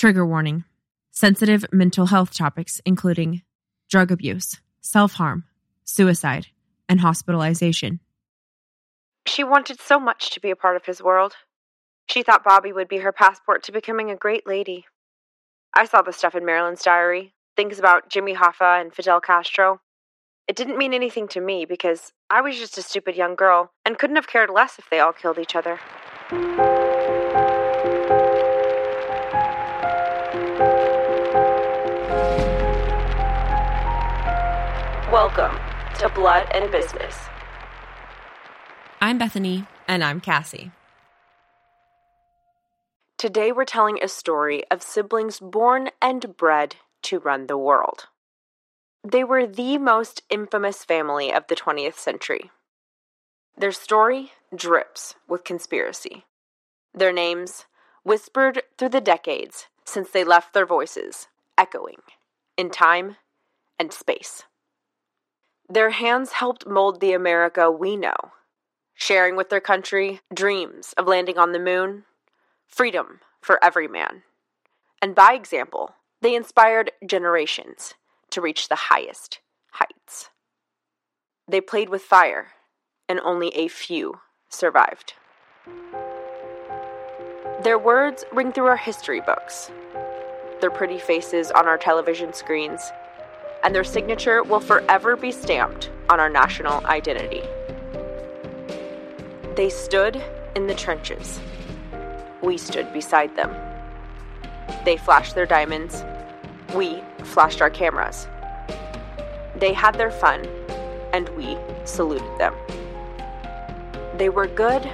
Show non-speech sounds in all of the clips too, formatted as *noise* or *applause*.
Trigger warning sensitive mental health topics, including drug abuse, self harm, suicide, and hospitalization. She wanted so much to be a part of his world. She thought Bobby would be her passport to becoming a great lady. I saw the stuff in Marilyn's diary, things about Jimmy Hoffa and Fidel Castro. It didn't mean anything to me because I was just a stupid young girl and couldn't have cared less if they all killed each other. Welcome to Blood and Business. I'm Bethany. And I'm Cassie. Today we're telling a story of siblings born and bred to run the world. They were the most infamous family of the 20th century. Their story drips with conspiracy. Their names, whispered through the decades since they left their voices, echoing in time and space. Their hands helped mold the America we know, sharing with their country dreams of landing on the moon, freedom for every man. And by example, they inspired generations to reach the highest heights. They played with fire, and only a few survived. Their words ring through our history books, their pretty faces on our television screens, and their signature will forever be stamped on our national identity. They stood in the trenches. We stood beside them. They flashed their diamonds. We flashed our cameras. They had their fun, and we saluted them. They were good,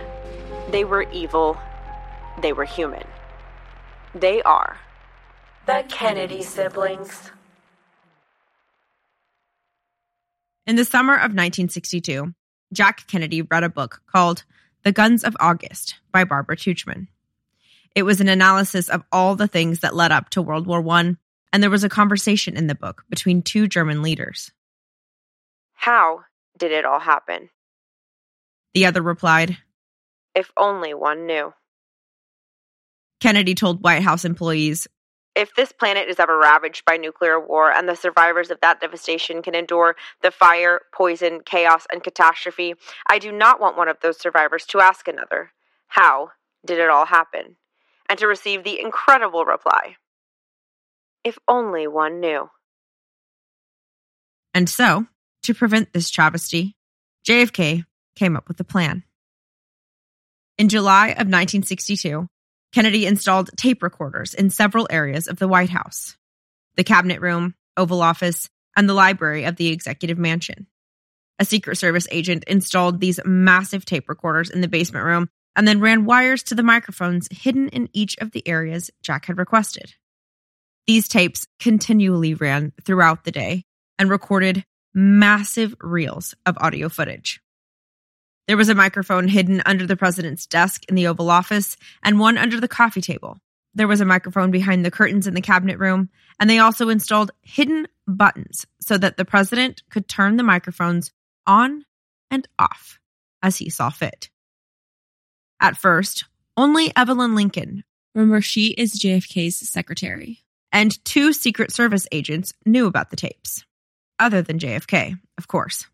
they were evil, they were human. They are the Kennedy siblings. In the summer of 1962, Jack Kennedy read a book called The Guns of August by Barbara Tuchman. It was an analysis of all the things that led up to World War I, and there was a conversation in the book between two German leaders. How did it all happen? The other replied, If only one knew. Kennedy told White House employees, If this planet is ever ravaged by nuclear war and the survivors of that devastation can endure the fire, poison, chaos, and catastrophe, I do not want one of those survivors to ask another, How did it all happen? and to receive the incredible reply, If only one knew. And so, to prevent this travesty, JFK came up with a plan. In July of 1962, Kennedy installed tape recorders in several areas of the White House the Cabinet Room, Oval Office, and the library of the Executive Mansion. A Secret Service agent installed these massive tape recorders in the basement room and then ran wires to the microphones hidden in each of the areas Jack had requested. These tapes continually ran throughout the day and recorded massive reels of audio footage. There was a microphone hidden under the president's desk in the Oval Office and one under the coffee table. There was a microphone behind the curtains in the cabinet room, and they also installed hidden buttons so that the president could turn the microphones on and off as he saw fit. At first, only Evelyn Lincoln, Remember, she is JFK's secretary. and two Secret Service agents knew about the tapes, other than JFK, of course.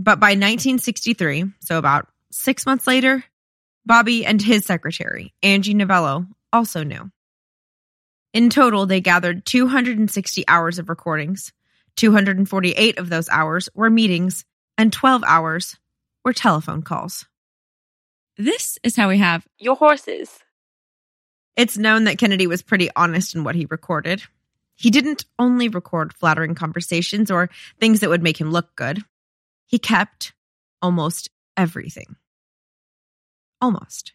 But by 1963, so about six months later, Bobby and his secretary, Angie Novello, also knew. In total, they gathered 260 hours of recordings. 248 of those hours were meetings, and 12 hours were telephone calls. This is how we have Your horses. It's known that Kennedy was pretty honest in what he recorded. He didn't only record flattering conversations or things that would make him look good. He kept almost everything. Almost.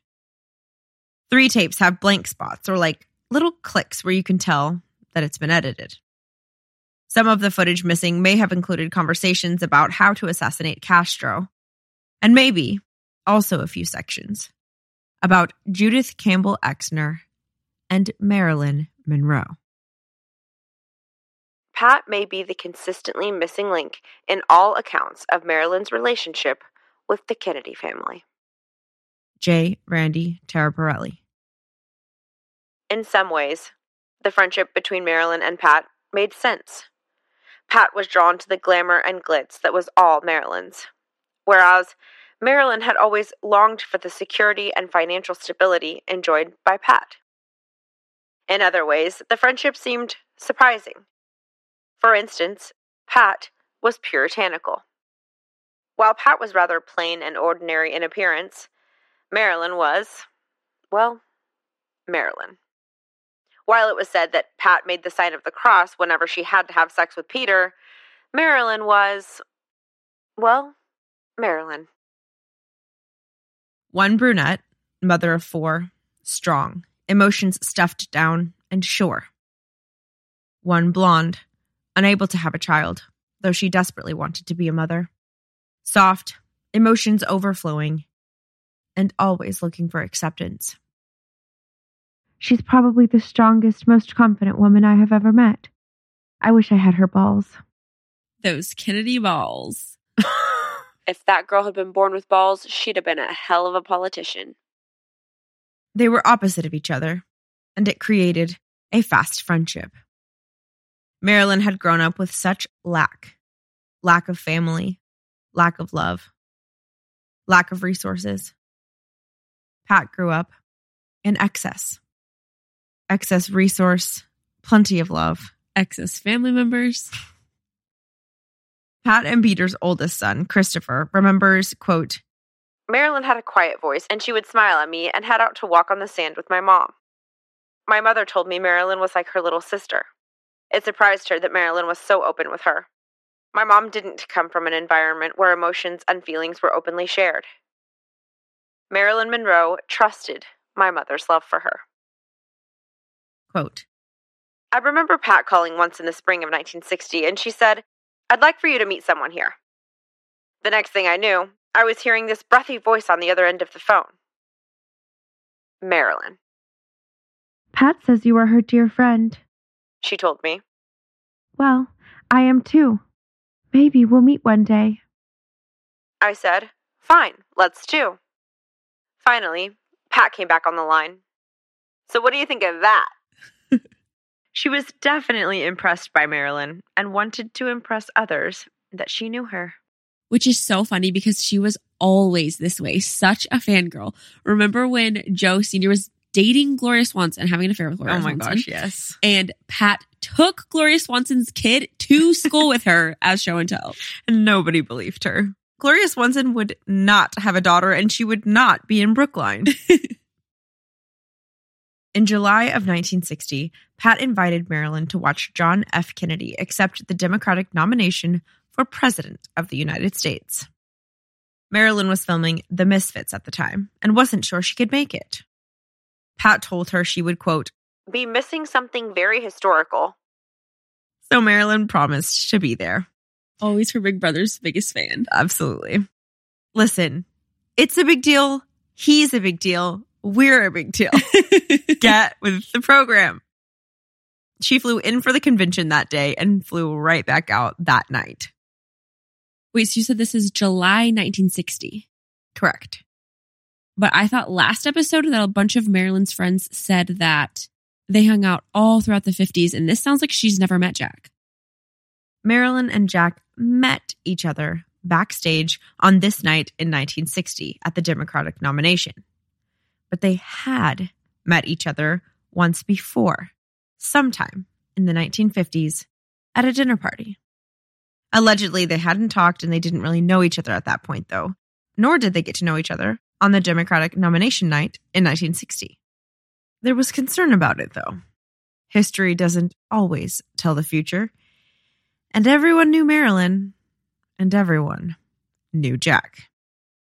Three tapes have blank spots or like little clicks where you can tell that it's been edited. Some of the footage missing may have included conversations about how to assassinate Castro, and maybe also a few sections about Judith Campbell Exner and Marilyn Monroe. Pat may be the consistently missing link in all accounts of Marilyn's relationship with the Kennedy family. J. Randy Taraborrelli. In some ways, The friendship between Marilyn and Pat made sense. Pat was drawn to the glamour and glitz that was all Marilyn's, whereas Marilyn had always longed for the security and financial stability enjoyed by Pat. In other ways, the friendship seemed surprising. For instance, Pat was puritanical. While Pat was rather plain and ordinary in appearance, Marilyn was, well, Marilyn. While it was said that Pat made the sign of the cross whenever she had to have sex with Peter, Marilyn was, well, Marilyn. One brunette, mother of four, strong, emotions stuffed down, and sure. One blonde, unable to have a child, though she desperately wanted to be a mother. Soft, emotions overflowing, and always looking for acceptance. She's probably the strongest, most confident woman I have ever met. I wish I had her balls. Those Kennedy balls. *laughs* If that girl had been born with balls, she'd have been a hell of a politician. They were opposite of each other, and it created a fast friendship. Marilyn had grown up with such lack lack of family, lack of love, lack of resources. Pat grew up in excess. Excess resource, plenty of love. Excess family members. Pat and Peter's oldest son, Christopher, remembers, quote, Marilyn had a quiet voice, and she would smile at me and head out to walk on the sand with my mom. My mother told me Marilyn was like her little sister. It surprised her that Marilyn was so open with her. My mom didn't come from an environment where emotions and feelings were openly shared. Marilyn Monroe trusted my mother's love for her. quote, I remember Pat calling once in the spring of 1960, and she said, I'd like for you to meet someone here. The next thing I knew, I was hearing this breathy voice on the other end of the phone. Marilyn, Pat says you are her dear friend. She told me. Well, I am too. Maybe we'll meet one day. I said, Fine, let's do. Finally, Pat came back on the line. So, what do you think of that? *laughs* she was definitely impressed by Marilyn and wanted to impress others that she knew her. Which is so funny because she was always this way, such a fangirl. Remember when Joe Sr. was dating Gloria Swanson and having an affair with Gloria oh my Swanson? gosh, yes. And Pat took Gloria Swanson's kid to school with her *laughs* as show and tell. And nobody believed her. Gloria Swanson would not have a daughter and she would not be in Brookline. *laughs* in July of 1960, Pat invited Marilyn to watch John F. Kennedy accept the Democratic nomination for President of the United States. Marilyn was filming The Misfits at the time and wasn't sure she could make it. Pat told her she would, quote, Be missing something very historical. so Marilyn promised to be there. Always her big brother's biggest fan. Absolutely. Listen, it's a big deal. He's a big deal. We're a big deal. *laughs* Get with the program. She flew in for the convention that day and flew right back out that night. Wait, so you said this is July 1960. Correct. But I thought last episode that a bunch of Marilyn's friends said that they hung out all throughout the 50s, and this sounds like she's never met Jack. Marilyn and Jack met each other backstage on this night in 1960 at the Democratic nomination. But they had met each other once before, sometime in the 1950s, at a dinner party. Allegedly, they hadn't talked and they didn't really know each other at that point, though, nor did they get to know each other on the Democratic nomination night in 1960. There was concern about it, though. History doesn't always tell the future, and everyone knew Marilyn, and everyone knew Jack.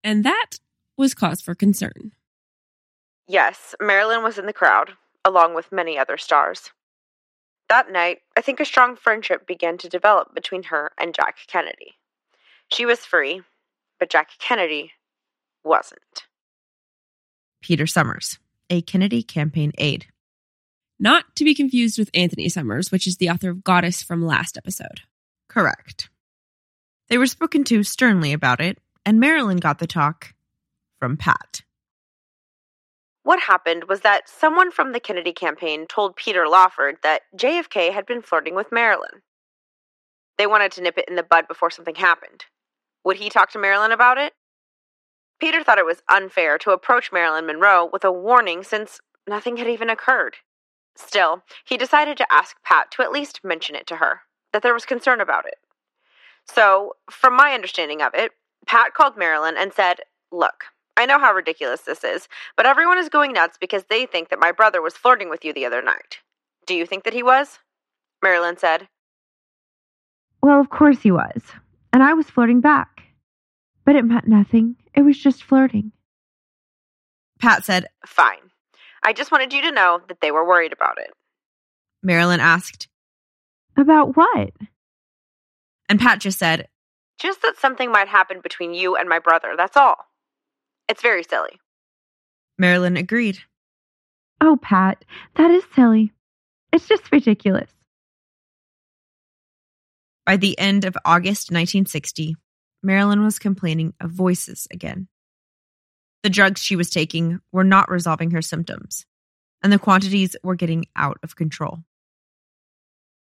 And that was cause for concern. Yes, Marilyn was in the crowd, along with many other stars. That night, I think a strong friendship began to develop between her and Jack Kennedy. She was free, but Jack Kennedy wasn't. Peter Summers, a Kennedy campaign aide. Not to be confused with Anthony Summers, which is the author of Goddess from last episode. Correct. They were spoken to sternly about it, and Marilyn got the talk from Pat. What happened was that someone from the Kennedy campaign told Peter Lawford that JFK had been flirting with Marilyn. They wanted to nip it in the bud before something happened. Would he talk to Marilyn about it? Peter thought it was unfair to approach Marilyn Monroe with a warning since nothing had even occurred. Still, he decided to ask Pat to at least mention it to her, that there was concern about it. So, from my understanding of it, Pat called Marilyn and said, Look, I know how ridiculous this is, but everyone is going nuts because they think that my brother was flirting with you the other night. Do you think that he was? Marilyn said. Well, of course he was. And I was flirting back. But it meant nothing. It was just flirting. Pat said, Fine. I just wanted you to know that they were worried about it. Marilyn asked, About what? And Pat just said, Just that something might happen between you and my brother, that's all. It's very silly. Marilyn agreed. Oh, Pat, that is silly. It's just ridiculous. By the end of August 1960, Marilyn was complaining of voices again. The drugs she was taking were not resolving her symptoms, and the quantities were getting out of control.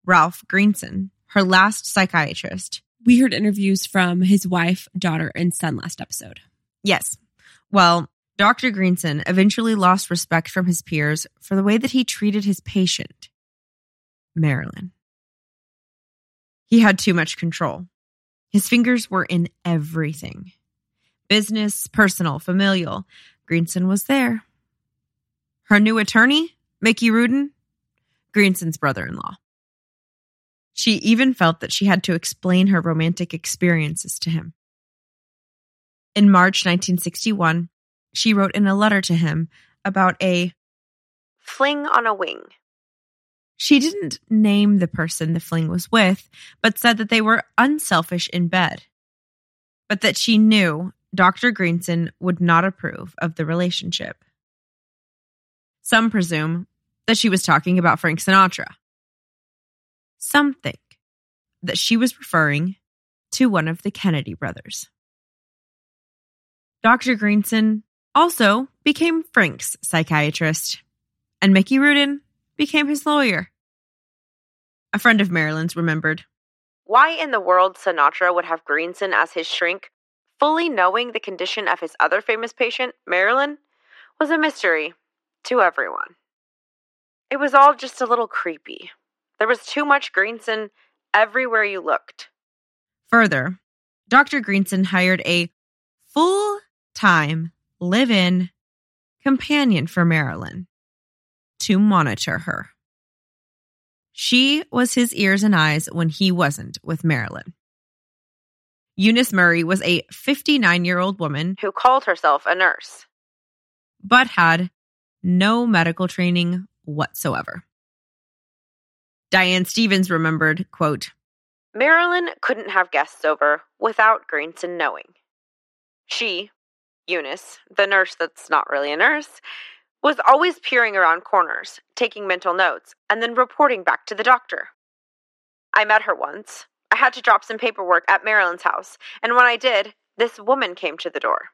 Ralph Greenson, her last psychiatrist. We heard interviews from his wife, daughter, and son last episode. Yes. Well, Dr. Greenson eventually lost respect from his peers for the way that he treated his patient, Marilyn. He had too much control. His fingers were in everything business, personal, familial. Greenson was there. Her new attorney, Mickey Rudin, Greenson's brother in law. She even felt that she had to explain her romantic experiences to him. In March 1961, she wrote in a letter to him about a fling on a wing. She didn't name the person the fling was with, but said that they were unselfish in bed, but that she knew Dr. Greenson would not approve of the relationship. Some presume that she was talking about Frank Sinatra. Some think that she was referring to one of the Kennedy brothers. Dr. Greenson also became Frank's psychiatrist, and Mickey Rudin became his lawyer. A friend of Marilyn's remembered. Why in the world Sinatra would have Greenson as his shrink, fully knowing the condition of his other famous patient, Marilyn, was a mystery to everyone. It was all just a little creepy. There was too much Greenson everywhere you looked. Further, Dr. Greenson hired a full time live in companion for Marilyn to monitor her. She was his ears and eyes when he wasn't with Marilyn. Eunice Murray was a 59 year old woman who called herself a nurse, but had no medical training whatsoever. Diane Stevens remembered, quote, Marilyn couldn't have guests over without Greenson knowing. She, Eunice, the nurse that's not really a nurse, was always peering around corners, taking mental notes, and then reporting back to the doctor. I met her once. I had to drop some paperwork at Marilyn's house, and when I did, this woman came to the door.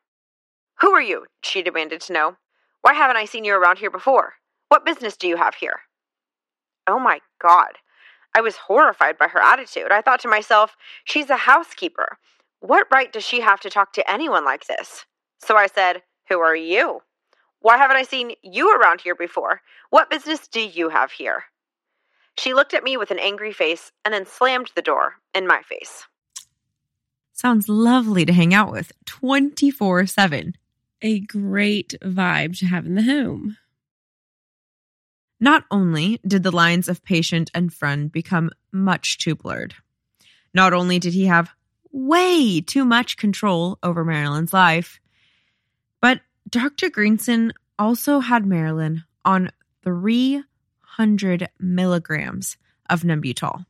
Who are you? she demanded to know. Why haven't I seen you around here before? What business do you have here? Oh my God. I was horrified by her attitude. I thought to myself, she's a housekeeper. What right does she have to talk to anyone like this? So I said, Who are you? Why haven't I seen you around here before? What business do you have here? She looked at me with an angry face and then slammed the door in my face. Sounds lovely to hang out with 24 7. A great vibe to have in the home. Not only did the lines of patient and friend become much too blurred, not only did he have way too much control over Marilyn's life, but Dr. Greenson also had Marilyn on 300 milligrams of Nembutal.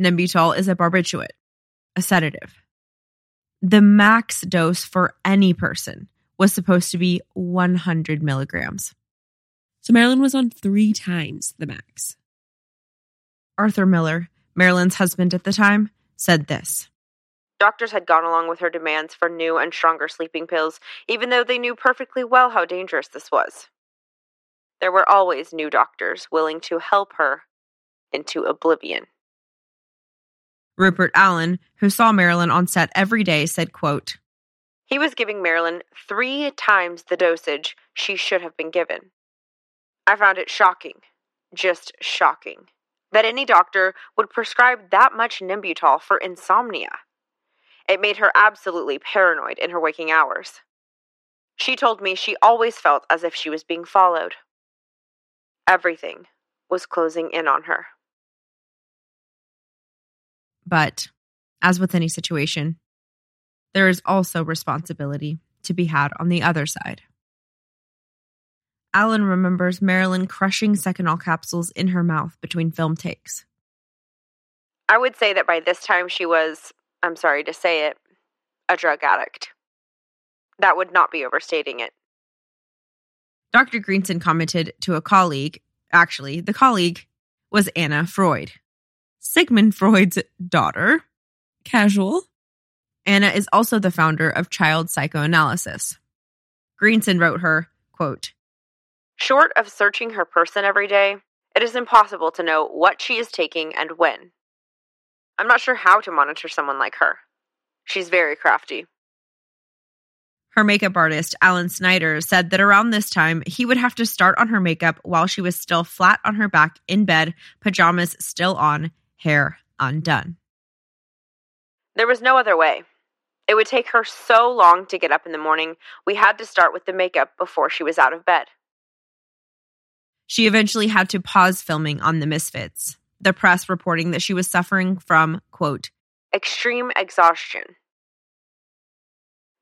Nembutal is a barbiturate, a sedative. The max dose for any person was supposed to be 100 milligrams. So Marilyn was on three times the max. Arthur Miller, Marilyn's husband at the time, said this Doctors had gone along with her demands for new and stronger sleeping pills, even though they knew perfectly well how dangerous this was. There were always new doctors willing to help her into oblivion. Rupert Allen, who saw Marilyn on set every day, said, quote, He was giving Marilyn three times the dosage she should have been given. I found it shocking, just shocking, that any doctor would prescribe that much Nembutal for insomnia. It made her absolutely paranoid in her waking hours. She told me she always felt as if she was being followed. Everything was closing in on her. But as with any situation, there is also responsibility to be had on the other side. Allen remembers Marilyn crushing Seconal capsules in her mouth between film takes. I would say that by this time she was, I'm sorry to say it, a drug addict. That would not be overstating it. Dr. Greenson commented to a colleague, actually, the colleague was Anna Freud, Sigmund Freud's daughter. Casual. Anna is also the founder of child psychoanalysis. Greenson wrote her, quote, Short of searching her person every day, it is impossible to know what she is taking and when. I'm not sure how to monitor someone like her. She's very crafty. Her makeup artist, Alan Snyder, said that around this time, he would have to start on her makeup while she was still flat on her back in bed, pajamas still on, hair undone. There was no other way. It would take her so long to get up in the morning, we had to start with the makeup before she was out of bed. She eventually had to pause filming on The Misfits, the press reporting that she was suffering from, quote, extreme exhaustion.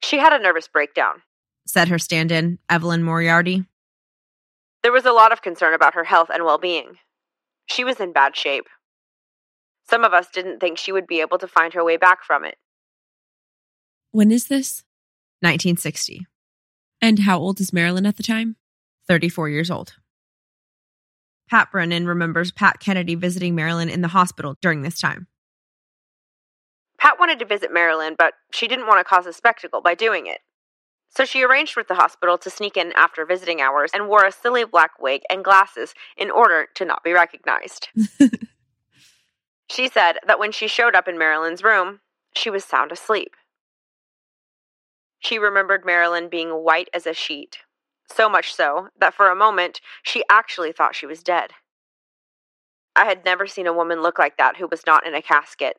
She had a nervous breakdown, said her stand in, Evelyn Moriarty. There was a lot of concern about her health and well being. She was in bad shape. Some of us didn't think she would be able to find her way back from it. When is this? 1960. And how old is Marilyn at the time? 34 years old. Pat Brennan remembers Pat Kennedy visiting Marilyn in the hospital during this time. Pat wanted to visit Marilyn, but she didn't want to cause a spectacle by doing it. So she arranged with the hospital to sneak in after visiting hours and wore a silly black wig and glasses in order to not be recognized. *laughs* she said that when she showed up in Marilyn's room, she was sound asleep. She remembered Marilyn being white as a sheet, so much so that for a moment she actually thought she was dead. I had never seen a woman look like that who was not in a casket,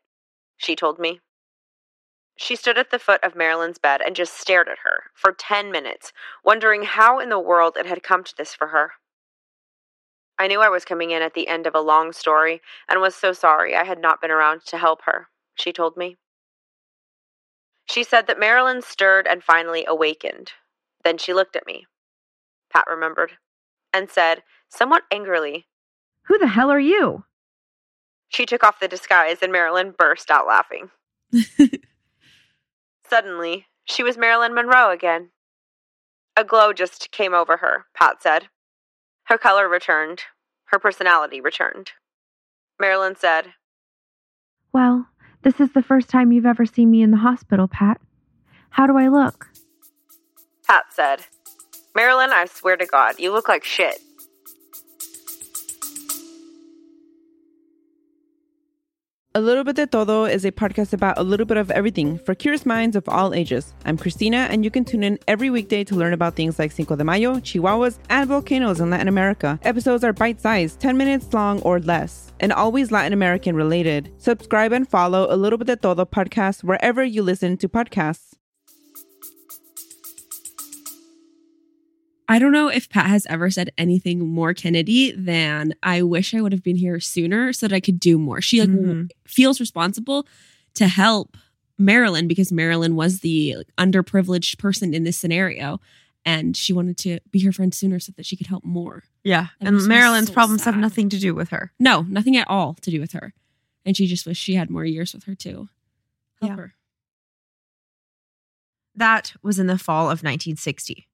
she told me. She stood at the foot of Marilyn's bed and just stared at her for 10 minutes, wondering how in the world it had come to this for her. I knew I was coming in at the end of a long story and was so sorry I had not been around to help her, she told me. She said that Marilyn stirred and finally awakened. Then she looked at me. Pat remembered, and said, somewhat angrily, Who the hell are you? She took off the disguise, and Marilyn burst out laughing. *laughs* Suddenly, she was Marilyn Monroe again. A glow just came over her, Pat said. Her color returned. Her personality returned. Marilyn said, Well, this is the first time you've ever seen me in the hospital, Pat. How do I look? Pat said, Marilyn, I swear to God, you look like shit. A Little Bit de Todo is a podcast about a little bit of everything for curious minds of all ages. I'm Christina, and you can tune in every weekday to learn about things like Cinco de Mayo, Chihuahuas, and volcanoes in Latin America. Episodes are bite sized, 10 minutes long or less, and always Latin American related. Subscribe and follow A Little Bit de Todo podcast wherever you listen to podcasts. I don't know if Pat has ever said anything more Kennedy than I wish I would have been here sooner so that I could do more. She like Mhm. feels responsible to help Marilyn because Marilyn was the like, underprivileged person in this scenario and she wanted to be her friend sooner so that she could help more. Yeah. And makes Marilyn's so problems have nothing to do with her. No, nothing at all to do with her. And she just wished she had more years with her too. Help Yeah. her. That was in the fall of 1960.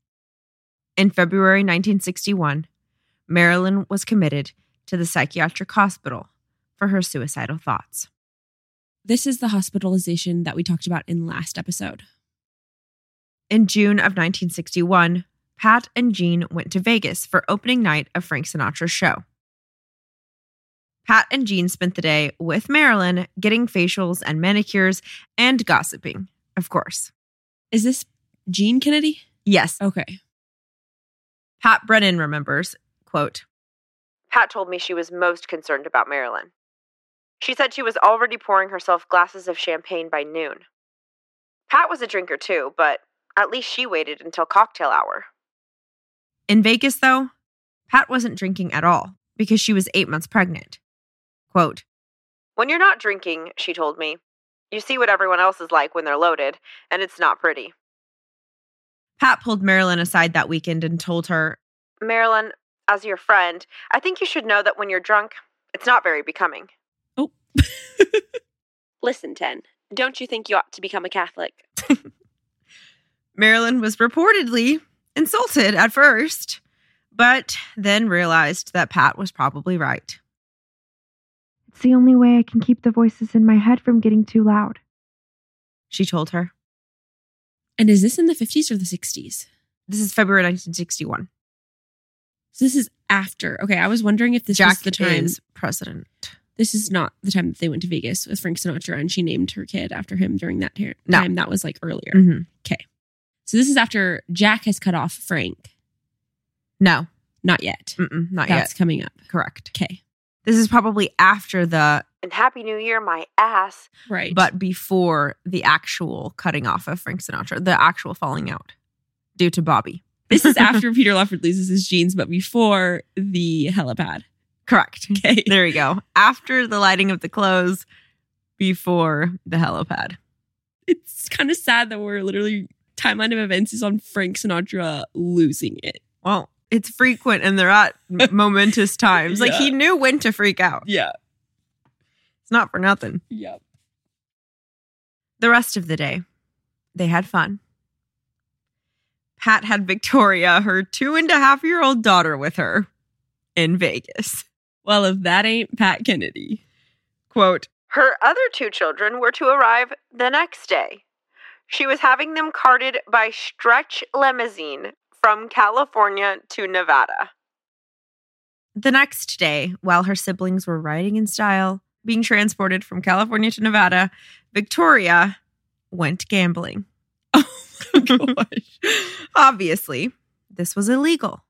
In February 1961, Marilyn was committed to the psychiatric hospital for her suicidal thoughts. This is the hospitalization that we talked about in last episode. In June of 1961, Pat and Jean went to Vegas for opening night of Frank Sinatra's show. Pat and Jean spent the day with Marilyn getting facials and manicures and gossiping, of course. Is this Jean Kennedy? Yes, Okay. Pat Brennan remembers, quote, Pat told me she was most concerned about Marilyn. She said she was already pouring herself glasses of champagne by noon. Pat was a drinker too, but at least she waited until cocktail hour. In Vegas, though, Pat wasn't drinking at all because she was eight months pregnant. Quote, When you're not drinking, she told me, you see what everyone else is like when they're loaded, and it's not pretty. Pat pulled Marilyn aside that weekend and told her, Marilyn, as your friend, I think you should know that when you're drunk, it's not very becoming. Oh. *laughs* Listen, Ten, don't you think you ought to become a Catholic? *laughs* *laughs* Marilyn was reportedly insulted at first, but then realized that Pat was probably right. It's the only way I can keep the voices in my head from getting too loud. She told her. And is this in the 50s or the 60s? This is February 1961. So this is after. Okay, I was wondering if this Jack was the time. is president. This is not the time that they went to Vegas with Frank Sinatra and she named her kid after him during that ter- No. time. That was like earlier. Mhm. So this is after Jack has cut off Frank. No, Not yet. mm-mm, not That's yet. That's coming up. Correct. Okay. This is probably after the, And Happy New Year, my ass. Right. but before the actual cutting off of Frank Sinatra, the actual falling out due to Bobby. this is *laughs* after Peter Lawford loses his jeans, but before the helipad. Correct. Okay. There we go. After the lighting of the clothes, before the helipad. It's kind of sad that we're literally timeline of events is on Frank Sinatra losing it. Well, it's frequent and they're at momentous times. Like he knew when to freak out. Yeah. It's not for nothing. Yep. The rest of the day, they had fun. Pat had Victoria, her two and a half year old daughter, with her in Vegas. Well, if that ain't Pat Kennedy. Quote, Her other two children were to arrive the next day. She was having them carted by stretch limousine from California to Nevada. The next day, while her siblings were riding in style, being transported from California to Nevada, Victoria went gambling. *laughs* Oh *laughs* gosh. Obviously, this was illegal.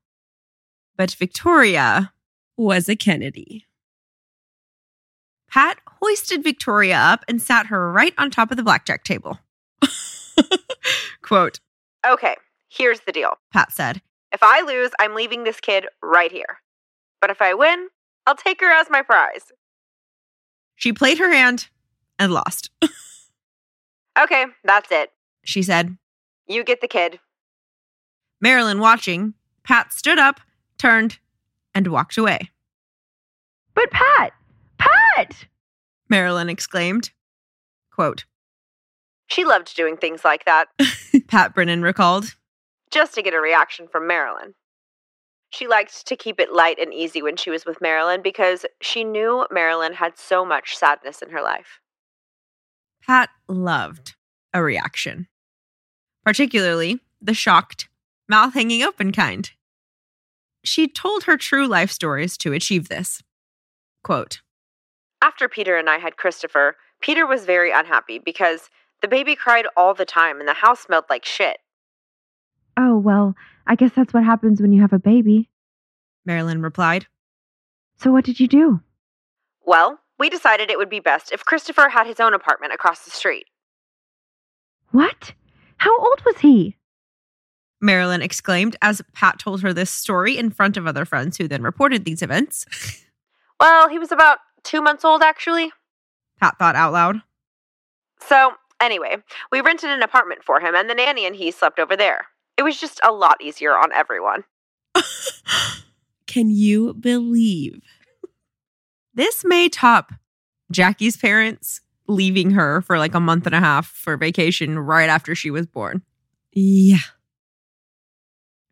But Victoria, Was a Kennedy. Pat hoisted Victoria up and sat her right on top of the blackjack table. *laughs* Quote, Okay, here's the deal. Pat said, If I lose, I'm leaving this kid right here. But if I win, I'll take her as my prize. She played her hand and lost. *laughs* Okay, that's it. She said, You get the kid. Marilyn watching, Pat stood up, turned, and walked away. But Pat! Pat! Marilyn exclaimed. Quote, She loved doing things like that, *laughs* Pat Brennan recalled. just to get a reaction from Marilyn. She liked to keep it light and easy when she was with Marilyn because she knew Marilyn had so much sadness in her life. Pat loved a reaction, particularly the shocked, mouth hanging open kind. She told her true life stories to achieve this. Quote, After Peter and I had Christopher, Peter was very unhappy because the baby cried all the time and the house smelled like shit. Oh, well, I guess that's what happens when you have a baby. Marilyn replied. So what did you do? Well, we decided it would be best if Christopher had his own apartment across the street. What? How old was he? Marilyn exclaimed as Pat told her this story in front of other friends who then reported these events. *laughs* Well, he was about two months old, actually. Pat thought out loud. So, anyway, we rented an apartment for him, and the nanny and he slept over there. It was just a lot easier on everyone. *laughs* Can you believe? This may top Jackie's parents leaving her for like a month and a half for vacation right after she was born. Yeah.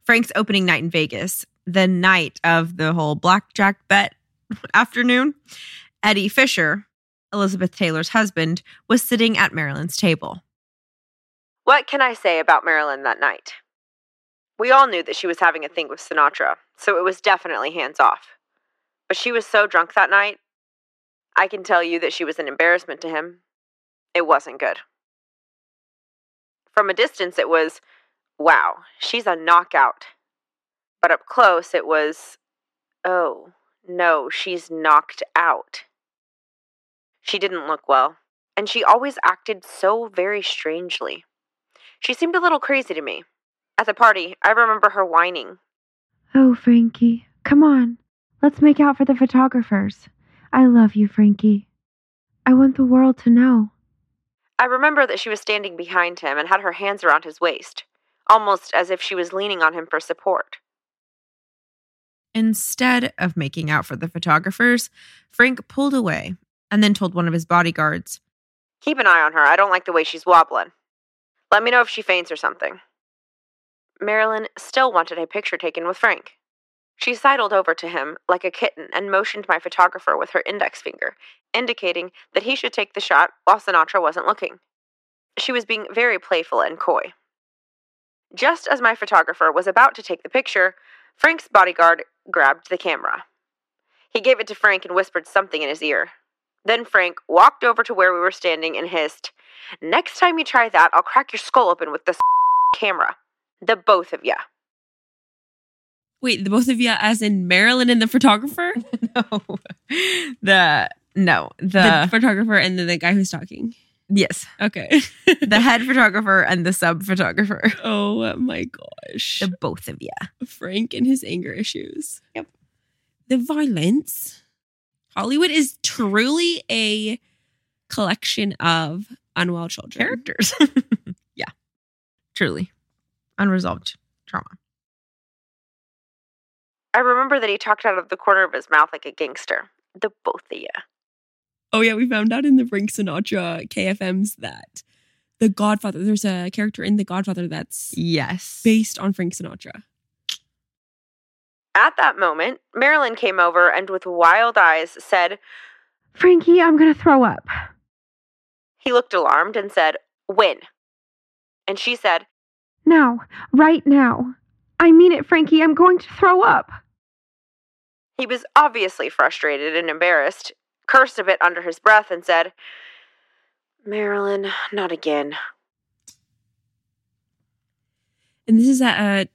Frank's opening night in Vegas, the night of the whole blackjack bet *laughs* afternoon, Eddie Fisher, Elizabeth Taylor's husband, was sitting at Marilyn's table. What can I say about Marilyn that night? We all knew that she was having a thing with Sinatra, so it was definitely hands off. But she was so drunk that night, I can tell you that she was an embarrassment to him. It wasn't good. From a distance, it was, wow, she's a knockout. But up close, it was, oh, no, she's knocked out. She didn't look well, and she always acted so very strangely. She seemed a little crazy to me. At the party, I remember her whining. Oh, Frankie, come on. Let's make out for the photographers. I love you, Frankie. I want the world to know. I remember that she was standing behind him and had her hands around his waist, almost as if she was leaning on him for support. Instead of making out for the photographers, Frank pulled away and then told one of his bodyguards, Keep an eye on her. I don't like the way she's wobbling. Let me know if she faints or something. Marilyn still wanted a picture taken with Frank. She sidled over to him like a kitten and motioned my photographer with her index finger, indicating that he should take the shot while Sinatra wasn't looking. She was being very playful and coy. Just as my photographer was about to take the picture, Frank's bodyguard grabbed the camera. He gave it to Frank and whispered something in his ear. Then Frank walked over to where we were standing and hissed, Next time you try that, I'll crack your skull open with this *laughs* camera. The both of you. Wait, the both of you, as in Marilyn and the photographer? *laughs* "No, the no the the, photographer and then the guy who's talking. yes Okay. *laughs* the head *laughs* photographer and the sub photographer, oh my gosh. the both of you." Frank and his anger issues. Yep. The violence. Hollywood is truly a collection of unwell children. characters. yeah, truly unresolved trauma. I remember that he talked out of the corner of his mouth like a gangster. The both of you. Oh yeah, we found out in the Frank Sinatra KFMs that the Godfather. There's a character in the Godfather that's Yes, based on Frank Sinatra. At that moment, Marilyn came over and with wild eyes said, Frankie, I'm going to throw up. He looked alarmed and said, When? And she said, Now, right now. I mean it, Frankie. I'm going to throw up. He was obviously frustrated and embarrassed, cursed a bit under his breath, and said, Marilyn, not again. And this is at a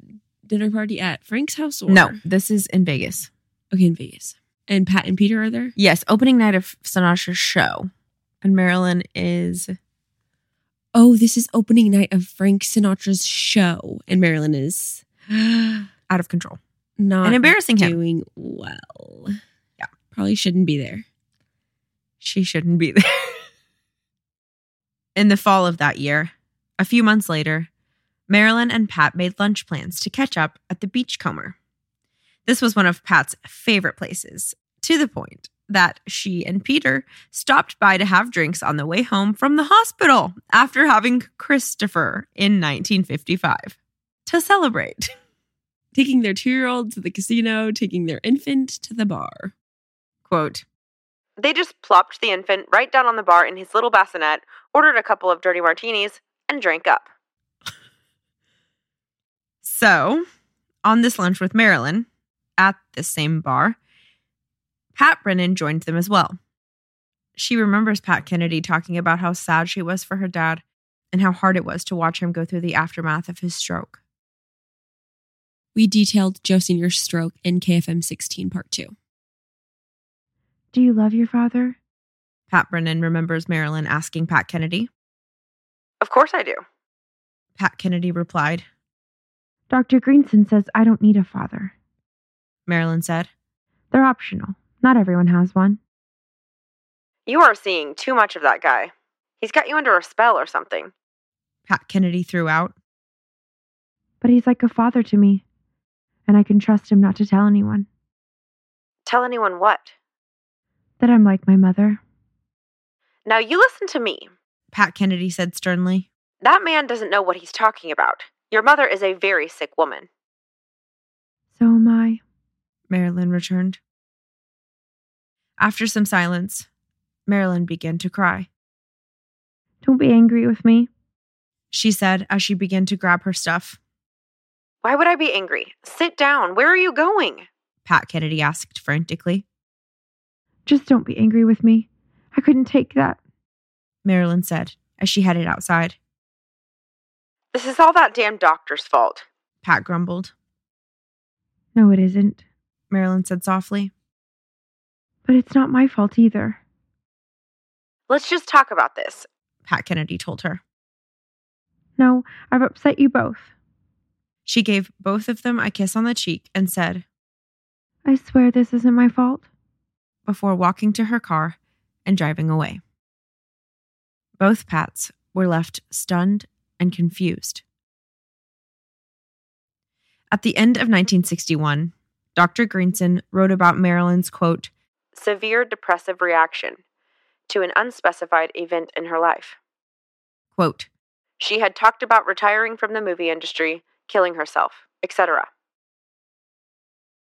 dinner party at Frank's house or no, this is in Vegas. Okay, in Vegas. And Pat and Peter are there? Yes, opening night of Sinatra's show, and Marilyn is Oh, this is opening night of Frank Sinatra's show. And Marilyn is *gasps* out of control not and embarrassing him. doing well. Yeah. Probably shouldn't be there. She shouldn't be there. In the fall of that year, a few months later, Marilyn and Pat made lunch plans to catch up at the Beachcomber. This was one of Pat's favorite places, to the point that she and Peter stopped by to have drinks on the way home from the hospital after having Christopher in 1955 to celebrate. *laughs* Taking their two year old to the casino, taking their infant to the bar. Quote, They just plopped the infant right down on the bar in his little bassinet, ordered a couple of dirty martinis, and drank up. *laughs* So, on this lunch with Marilyn at the same bar, Pat Brennan joined them as well. She remembers Pat Kennedy talking about how sad she was for her dad and how hard it was to watch him go through the aftermath of his stroke. We detailed Joe Sr.'s stroke in KFM 16, part two. Do you love your father? Pat Brennan remembers Marilyn asking Pat Kennedy. Of course I do. Pat Kennedy replied, Dr. Greenson says I don't need a father. Marilyn said, They're optional. Not everyone has one. You are seeing too much of that guy. He's got you under a spell or something. Pat Kennedy threw out. But he's like a father to me, and I can trust him not to tell anyone Tell anyone what? that I'm like my mother. Now you listen to me. Pat Kennedy said sternly. That man doesn't know what he's talking about. Your mother is a very sick woman. So am I. Marilyn returned. After some silence, Marilyn began to cry. Don't be angry with me. She said as she began to grab her stuff. Why would I be angry? Sit down. Where are you going? Pat Kennedy asked frantically. Just don't be angry with me. I couldn't take that. Marilyn said as she headed outside. This is all that damn doctor's fault. Pat grumbled. No, it isn't. Marilyn said softly. But it's not my fault either. Let's just talk about this. Pat Kennedy told her. No, I've upset you both. She gave both of them a kiss on the cheek and said, I swear this isn't my fault. before walking to her car and driving away. Both Pats were left stunned and confused. At the end of 1961, Dr. Greenson wrote about Marilyn's quote, Severe depressive reaction to an unspecified event in her life. quote, She had talked about retiring from the movie industry, killing herself, etc.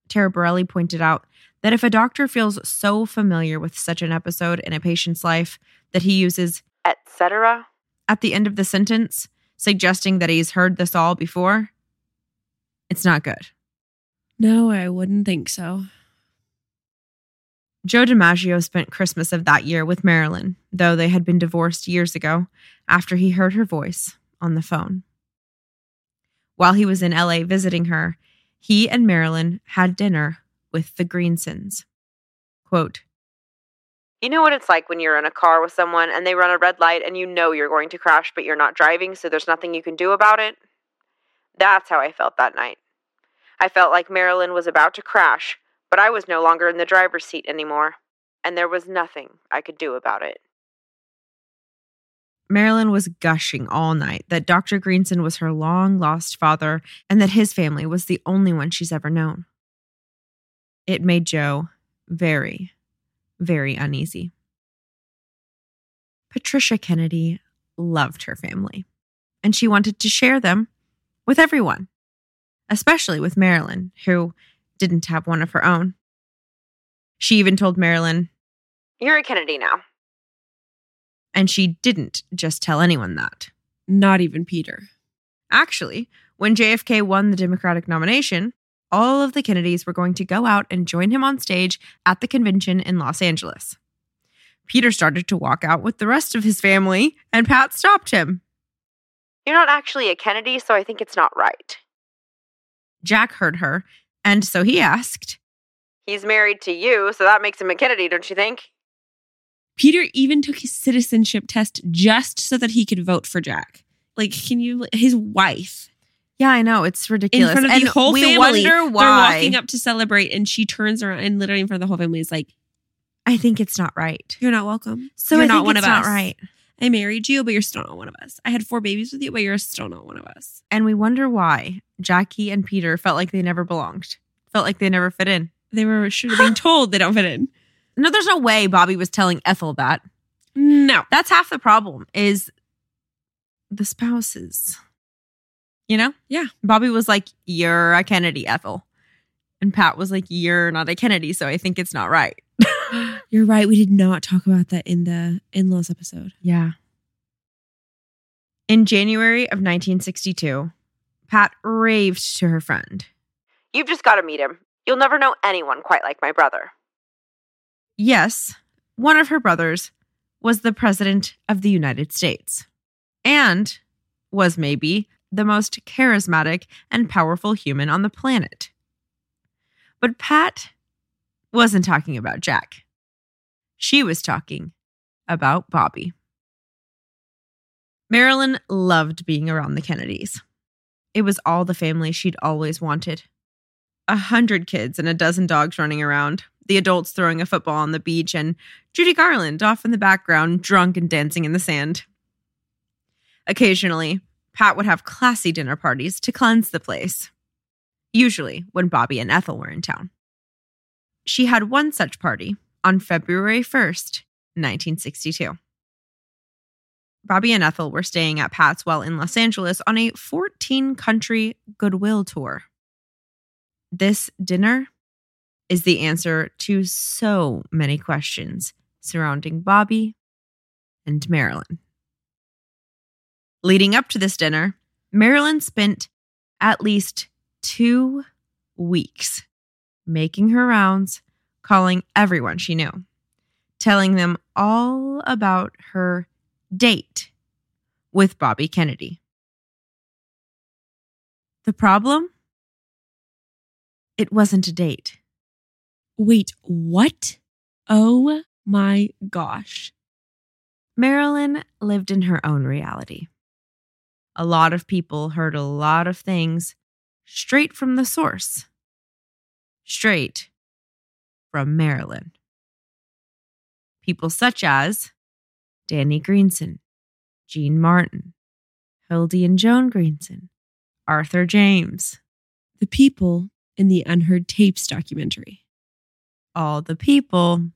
Taraborrelli pointed out that if a doctor feels so familiar with such an episode in a patient's life that he uses etc. at the end of the sentence, suggesting that he's heard this all before, it's not good. No, I wouldn't think so. Joe DiMaggio spent Christmas of that year with Marilyn, though they had been divorced years ago after he heard her voice on the phone. While he was in LA visiting her, he and Marilyn had dinner with the Greensons. Quote, You know what it's like when you're in a car with someone and they run a red light and you know you're going to crash, but you're not driving, so there's nothing you can do about it? That's how I felt that night. I felt like Marilyn was about to crash, but I was no longer in the driver's seat anymore, and there was nothing I could do about it. Marilyn was gushing all night that Dr. Greenson was her long lost father and that his family was the only one she's ever known. It made Joe very, very uneasy. Patricia Kennedy loved her family, and she wanted to share them with everyone, especially with Marilyn, who didn't have one of her own. She even told Marilyn, You're a Kennedy now. and she didn't just tell anyone that. Not even Peter. Actually, when JFK won the Democratic nomination, all of the Kennedys were going to go out and join him on stage at the convention in Los Angeles. Peter started to walk out with the rest of his family, and Pat stopped him. You're not actually a Kennedy, so I think it's not right. Jack heard her, and so he asked, He's married to you, so that makes him a Kennedy, don't you think? Peter even took his citizenship test just so that he could vote for Jack. Like, can you, his wife, Yeah, I know, it's ridiculous. in ridiculous. front of and the whole we family, wonder they're walking up to celebrate, and she turns around and literally in front of the whole family is like, I think it's not right. You're not welcome. So you're I not think one it's of not us. right. I married you, but you're still not one of us. I had four babies with you, but you're still not one of us. And we wonder why Jackie and Peter felt like they never belonged, felt like they never fit in. They were should have been *gasps* told they don't fit in. No, there's no way Bobby was telling Ethel that. No. That's half the problem is the spouses. You know? Yeah. Bobby was like, You're a Kennedy, Ethel. And Pat was like, You're not a Kennedy, so I think it's not right. *laughs* You're right. We did not talk about that in the in laws episode. Yeah. In January of 1962, Pat raved to her friend. You've just got to meet him. You'll never know anyone quite like my brother. Yes, one of her brothers was the President of the United States and was maybe the most charismatic and powerful human on the planet. But Pat wasn't talking about Jack. She was talking about Bobby. Marilyn loved being around the Kennedys. It was all the family she'd always wanted. A hundred kids and a dozen dogs running around, the adults throwing a football on the beach, and Judy Garland off in the background, drunk and dancing in the sand. Occasionally, Pat would have classy dinner parties to cleanse the place, usually when Bobby and Ethel were in town. She had one such party on February 1st, 1962. Bobby and Ethel were staying at Pat's while in Los Angeles on a 14 country goodwill tour. This dinner is the answer to so many questions surrounding Bobby and Marilyn. Leading up to this dinner, Marilyn spent at least two weeks making her rounds, calling everyone she knew, telling them all about her date with Bobby Kennedy. The problem? It wasn't a date. Wait, what? Oh my gosh. Marilyn lived in her own reality. A lot of people heard a lot of things straight from the source, straight from Marilyn. People such as Danny Greenson, Jeanne Martin, Hildy and Joan Greenson, Arthur James, The people in the Unheard Tapes documentary. all the people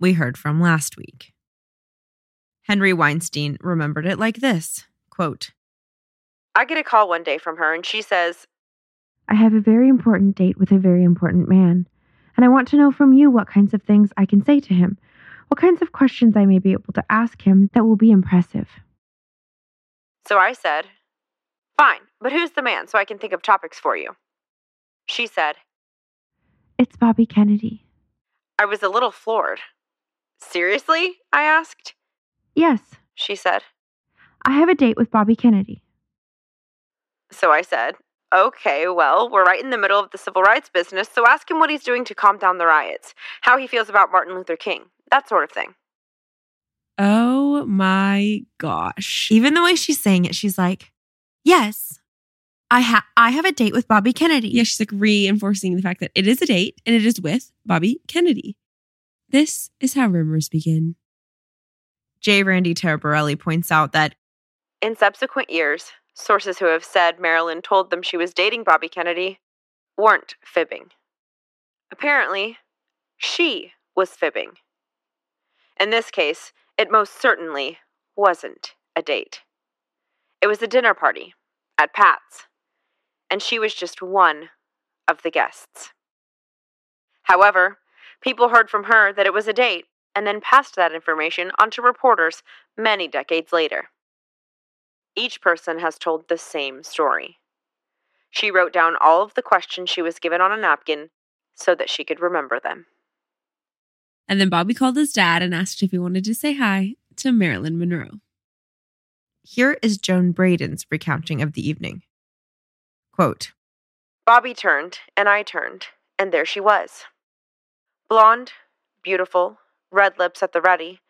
we heard from last week. Henry Weinstein remembered it like this quote, I get a call one day from her and she says, I have a very important date with a very important man, and I want to know from you what kinds of things I can say to him, what kinds of questions I may be able to ask him that will be impressive. So I said, Fine, but who's the man so I can think of topics for you? She said, It's Bobby Kennedy. I was a little floored. Seriously? I asked. Yes, She said. I have a date with Bobby Kennedy. So I said, Okay, well, we're right in the middle of the civil rights business, so ask him what he's doing to calm down the riots, how he feels about Martin Luther King, that sort of thing. Oh my gosh. even the way she's saying it, she's like, Yes, I, ha- I have a date with Bobby Kennedy. Yeah, she's like reinforcing the fact that it is a date and it is with Bobby Kennedy. This is how rumors begin. J. Randy Taraborrelli points out that In subsequent years, sources who have said Marilyn told them she was dating Bobby Kennedy weren't fibbing. Apparently, she was fibbing. In this case, it most certainly wasn't a date. It was a dinner party at Pat's, and she was just one of the guests. However, people heard from her that it was a date and then passed that information on to reporters many decades later. Each person has told the same story. She wrote down all of the questions she was given on a napkin so that she could remember them. And then Bobby called his dad and asked if he wanted to say hi to Marilyn Monroe. here is Joan Braden's recounting of the evening. Quote, Bobby turned, and I turned, and there she was. Blonde, beautiful, red lips at the ready,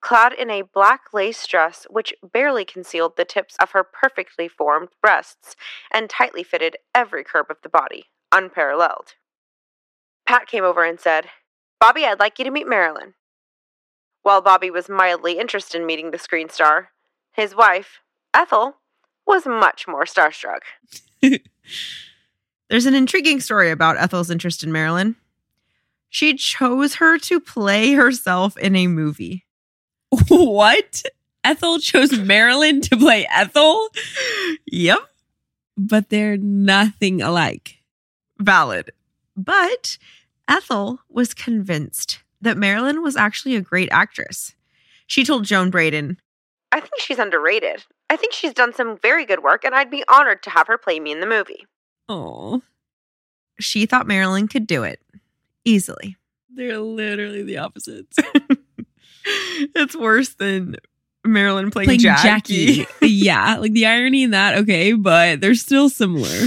clad in a black lace dress which barely concealed the tips of her perfectly formed breasts and tightly fitted every curve of the body, unparalleled. Pat came over and said, Bobby, I'd like you to meet Marilyn. While Bobby was mildly interested in meeting the screen star, his wife, Ethel, was much more starstruck. *laughs* There's an intriguing story about Ethel's interest in Marilyn. She chose her to play herself in a movie. *laughs* what? Ethel chose Marilyn to play Ethel, Yep, but they're nothing alike. valid. But Ethel was convinced that Marilyn was actually a great actress. She told Joan Braden, I think she's underrated. I think she's done some very good work, and I'd be honored to have her play me in the movie. Oh, she thought Marilyn could do it easily. they're literally the opposites. *laughs* it's worse than Marilyn playing, Playing Jackie. Jackie. *laughs* yeah, like the irony in that, okay, but they're still similar.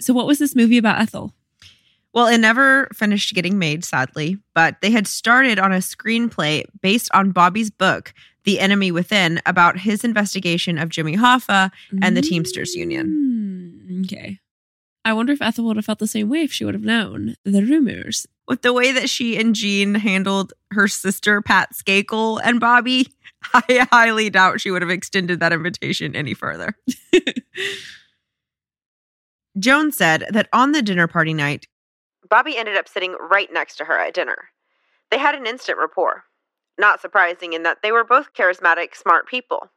So, what was this movie about Ethel? Well, it never finished getting made, sadly, but they had started on a screenplay based on Bobby's book, The Enemy Within, about his investigation of Jimmy Hoffa and the Teamsters Union. Mm, Okay. I wonder if Ethel would have felt the same way if she would have known the rumors. With the way that she and Jean handled her sister, Pat Skakel, and Bobby, *laughs* I highly doubt she would have extended that invitation any further. *laughs* Joan said that on the dinner party night, Bobby ended up sitting right next to her at dinner. They had an instant rapport. Not surprising in that they were both charismatic, smart people.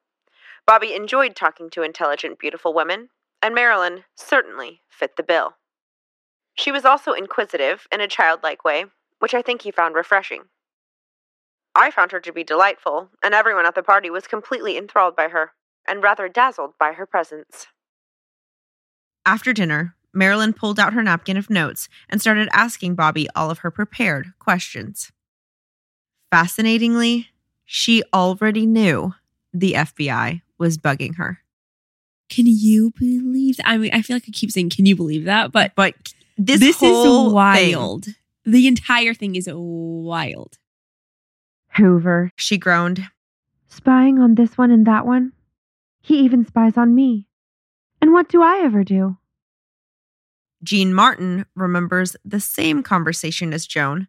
Bobby enjoyed talking to intelligent, beautiful women, and Marilyn certainly fit the bill. She was also inquisitive in a childlike way, which I think he found refreshing. I found her to be delightful, and everyone at the party was completely enthralled by her, and rather dazzled by her presence. After dinner, Marilyn pulled out her napkin of notes and started asking Bobby all of her prepared questions. Fascinatingly, she already knew the FBI was bugging her. Can you believe that? I mean, I feel like I keep saying, can you believe that? But But this, this, whole is thing- wild. The entire thing is wild. Hoover, she groaned. spying on this one and that one. He even spies on me. And what do I ever do? Jeanne Martin remembers the same conversation as Joan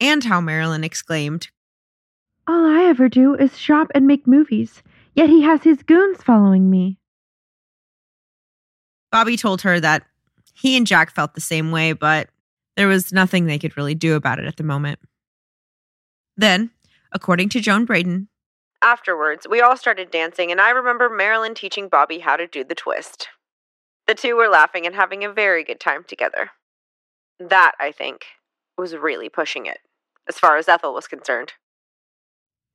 and how Marilyn exclaimed, All I ever do is shop and make movies, yet he has his goons following me. Bobby told her that he and Jack felt the same way, but there was nothing they could really do about it at the moment. Then, according to Joan Braden, Afterwards, we all started dancing, and I remember Marilyn teaching Bobby how to do the twist. The two were laughing and having a very good time together. That, I think, was really pushing it, as far as Ethel was concerned.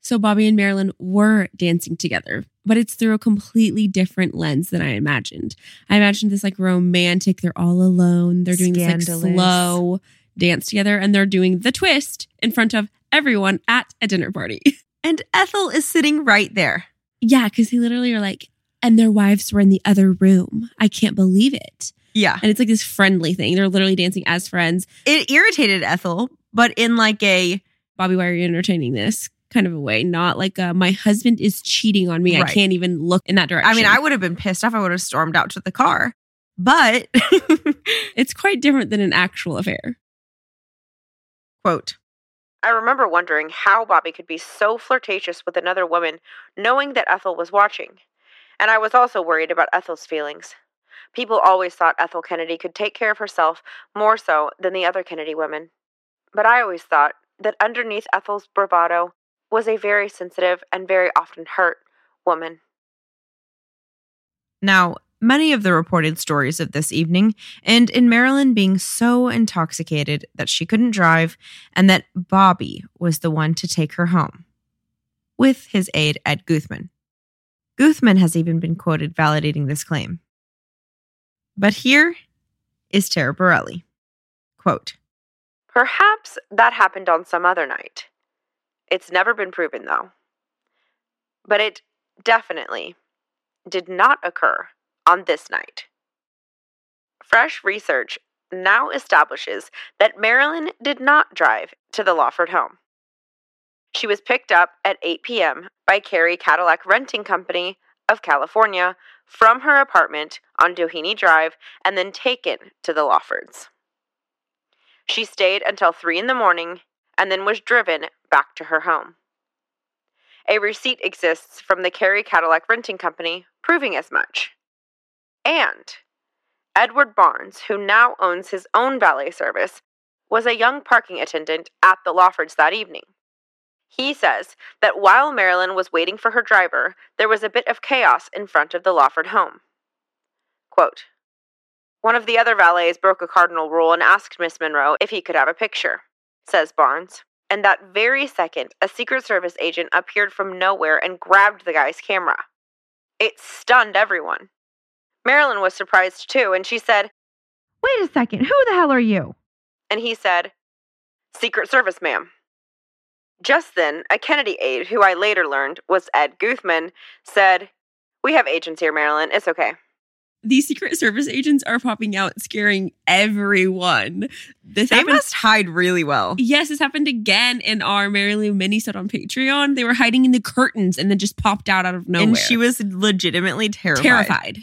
So Bobby and Marilyn were dancing together, but it's through a completely different lens than I imagined. I imagined this like romantic, they're all alone, they're doing this like slow dance together, and they're doing the twist in front of everyone at a dinner party. *laughs* and Ethel is sitting right there. yeah, because they literally are like, and their wives were in the other room. I can't believe it. Yeah. And it's like this friendly thing. They're literally dancing as friends. It irritated Ethel, but in like a Bobby, why are you entertaining this? Kind of a way, not like uh, my husband is cheating on me. I can't even look in that direction. I mean, I would have been pissed off. I would have stormed out to the car. But, *laughs* it's quite different than an actual affair. quote, I remember wondering how Bobby could be so flirtatious with another woman, knowing that Ethel was watching. And I was also worried about Ethel's feelings. People always thought Ethel Kennedy could take care of herself more so than the other Kennedy women. But I always thought that underneath Ethel's bravado was a very sensitive and very often hurt woman. Now, many of the reported stories of this evening end in Marilyn being so intoxicated that she couldn't drive and that Bobby was the one to take her home with his aide, Ed Guthman. Guthman has even been quoted validating this claim. But here is Taraborrelli. Quote, Perhaps that happened on some other night. It's never been proven, though. But it definitely did not occur on this night. Fresh research now establishes that Marilyn did not drive to the Lawford home. She was picked up at 8 p.m. by Carey Cadillac Renting Company of California from her apartment on Doheny Drive and then taken to the Lawfords. She stayed until 3 in the morning and then was driven back to her home. A receipt exists from the Carey Cadillac Renting Company proving as much. And Edward Barnes, who now owns his own valet service, was a young parking attendant at the Lawfords that evening. He says that while Marilyn was waiting for her driver, there was a bit of chaos in front of the Lawford home. Quote, one of the other valets broke a cardinal rule and asked Miss Monroe if he could have a picture, says Barnes. And that very second, a Secret Service agent appeared from nowhere and grabbed the guy's camera. It stunned everyone. Marilyn was surprised too, and she said, Wait a second, who the hell are you? and he said, Secret Service, ma'am. Just then, a Kennedy aide, who I later learned was Ed Guthman, said, We have agents here, Marilyn. It's okay. These Secret Service agents are popping out, scaring everyone. This they happened- must hide really well. Yes, this happened again in our Marilyn minisode on Patreon. They were hiding in the curtains and then just popped out out of nowhere. And she was legitimately terrified. terrified.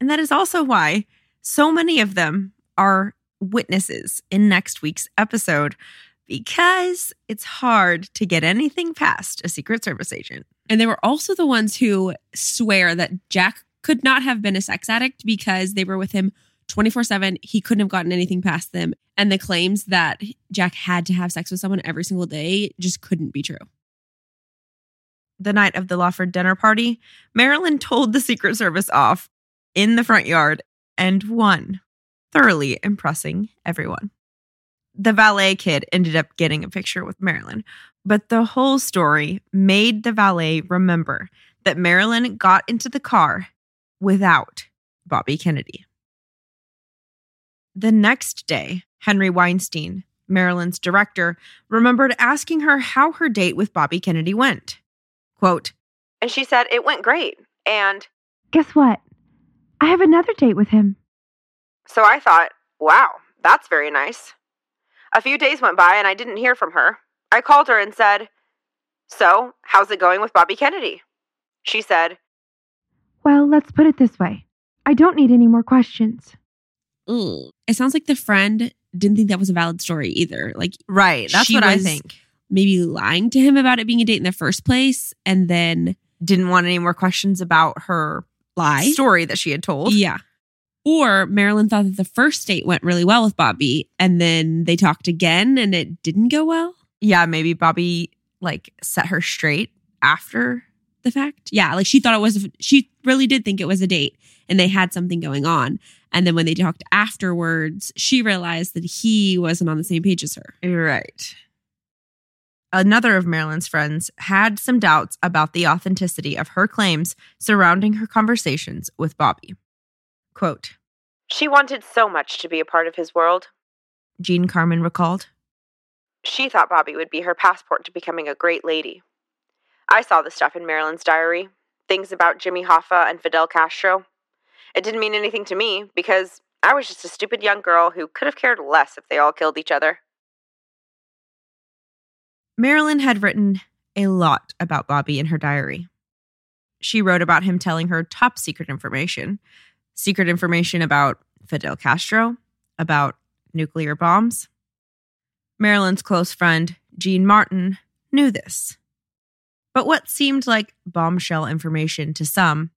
And that is also why so many of them are witnesses in next week's episode because it's hard to get anything past a Secret Service agent. And they were also the ones who swear that Jack could not have been a sex addict because they were with him 24 7. He couldn't have gotten anything past them. And the claims that Jack had to have sex with someone every single day just couldn't be true. The night of the Lawford dinner party, Marilyn told the Secret Service off in the front yard and won, thoroughly impressing everyone. The valet kid ended up getting a picture with Marilyn, But the whole story made the valet remember that Marilyn got into the car without Bobby Kennedy. The next day, Henry Weinstein, Marilyn's director, remembered asking her how her date with Bobby Kennedy went. Quote, And she said it went great. And Guess what? I have another date with him. so I thought, wow, that's very nice. A few days went by and I didn't hear from her. I called her and said, So, how's it going with Bobby Kennedy? She said, Well, let's put it this way I don't need any more questions. Ugh. It sounds like the friend didn't think that was a valid story either. Like Right, that's what I think. maybe lying to him about it being a date in the first place and then Didn't want any more questions about her lie. story that she had told. Yeah. Or Marilyn thought that the first date went really well with Bobby and then they talked again and it didn't go well. Yeah, maybe Bobby like set her straight after. The fact. Yeah. Like she thought it was, she really did think it was a date and they had something going on. And then when they talked afterwards, she realized that he wasn't on the same page as her. Right. Another of Marilyn's friends had some doubts about the authenticity of her claims surrounding her conversations with Bobby. Quote, She wanted so much to be a part of his world. Jeanne Carmen recalled. She thought Bobby would be her passport to becoming a great lady. I saw the stuff in Marilyn's diary things about Jimmy Hoffa and Fidel Castro. It didn't mean anything to me because I was just a stupid young girl who could have cared less if they all killed each other. Marilyn had written a lot about Bobby in her diary. She wrote about him telling her top secret information secret information about Fidel Castro, about nuclear bombs. Marilyn's close friend, Jeanne Martin, knew this. But what seemed like bombshell information to some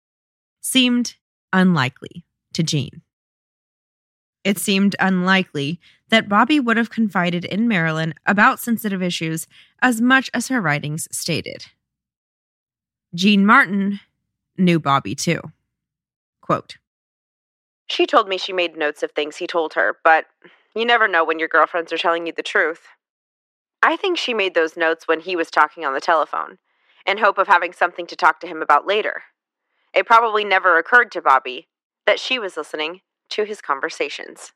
seemed unlikely to Jeanne. It seemed unlikely that Bobby would have confided in Marilyn about sensitive issues as much as her writings stated. Jeanne Martin knew Bobby too. Quote, She told me she made notes of things he told her, but you never know when your girlfriends are telling you the truth. I think she made those notes when he was talking on the telephone, in hope of having something to talk to him about later. It probably never occurred to Bobby that she was listening to his conversations.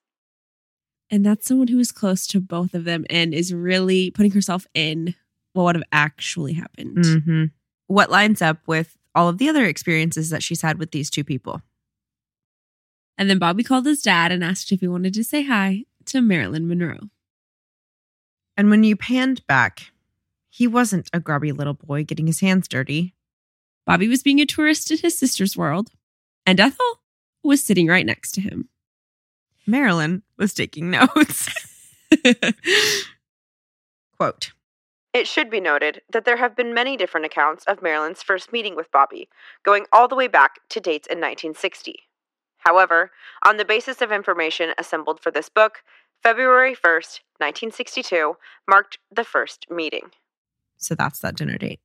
And that's someone who is close to both of them and is really putting herself in what would have actually happened. mm-hmm. what lines up with all of the other experiences that she's had with these two people. And then Bobby called his dad and asked if he wanted to say hi to Marilyn Monroe. And when you panned back, he wasn't a grubby little boy getting his hands dirty. Bobby was being a tourist in his sister's world, and Ethel was sitting right next to him. Marilyn was taking *laughs* notes. Quote, It should be noted that there have been many different accounts of Marilyn's first meeting with Bobby, going all the way back to dates in 1960. However, on the basis of information assembled for this book, February 1st, 1962, marked the first meeting. So that's that dinner date.